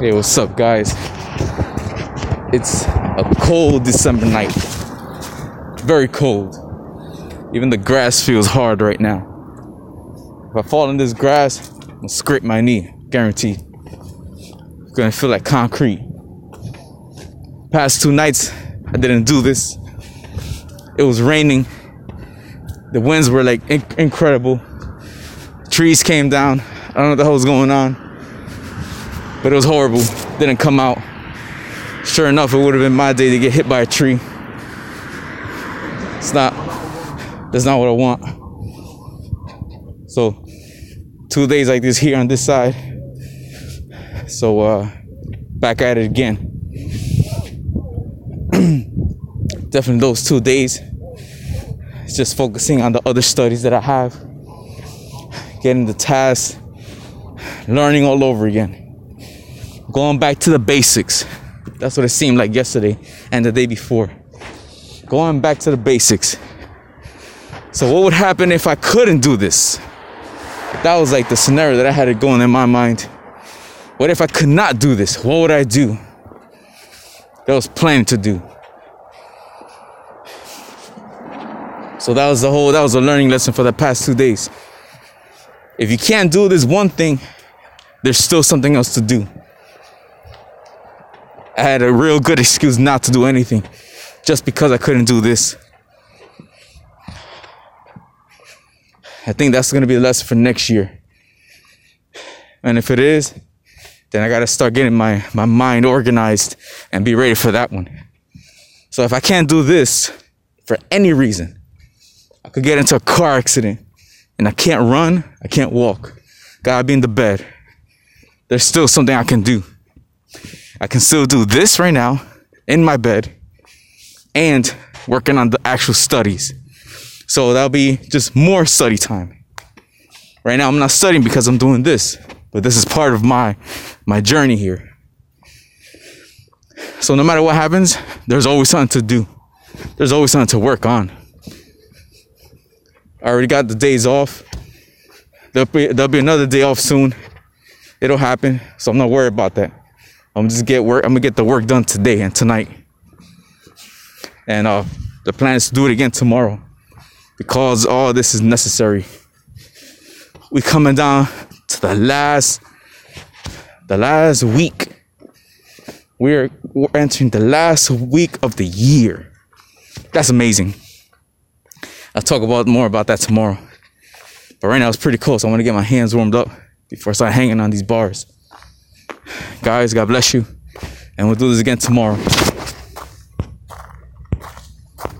Hey, what's up, guys? It's a cold December night. Very cold. Even the grass feels hard right now. If I fall in this grass, I'm gonna scrape my knee, guaranteed. It's gonna feel like concrete. Past two nights, I didn't do this. It was raining. The winds were like in- incredible. Trees came down. I don't know what the hell was going on but it was horrible. Didn't come out. Sure enough, it would have been my day to get hit by a tree. It's not. That's not what I want. So, two days like this here on this side. So, uh, back at it again. Definitely those two days. It's just focusing on the other studies that I have, getting the tasks, learning all over again going back to the basics. That's what it seemed like yesterday and the day before. Going back to the basics. So, what would happen if I couldn't do this? That was like the scenario that I had it going in my mind. What if I could not do this? What would I do? That was planning to do. So that was the whole that was a learning lesson for the past two days. If you can't do this one thing, there's still something else to do. I had a real good excuse not to do anything just because I couldn't do this. I think that's gonna be the lesson for next year. And if it is, then I gotta start getting my, my mind organized and be ready for that one. So if I can't do this for any reason, I could get into a car accident and I can't run, I can't walk. Gotta be in the bed. There's still something I can do. I can still do this right now in my bed and working on the actual studies. So that'll be just more study time. Right now I'm not studying because I'm doing this, but this is part of my my journey here. So no matter what happens, there's always something to do. There's always something to work on. I already got the days off. There'll be, there'll be another day off soon. It'll happen, so I'm not worried about that. I'm just get work. I'm gonna get the work done today and tonight. And uh, the plan is to do it again tomorrow because all this is necessary. We coming down to the last, the last week. We're, we're entering the last week of the year. That's amazing. I'll talk about more about that tomorrow. But right now it's pretty close. I want to get my hands warmed up before I start hanging on these bars. Guys, God bless you. And we'll do this again tomorrow.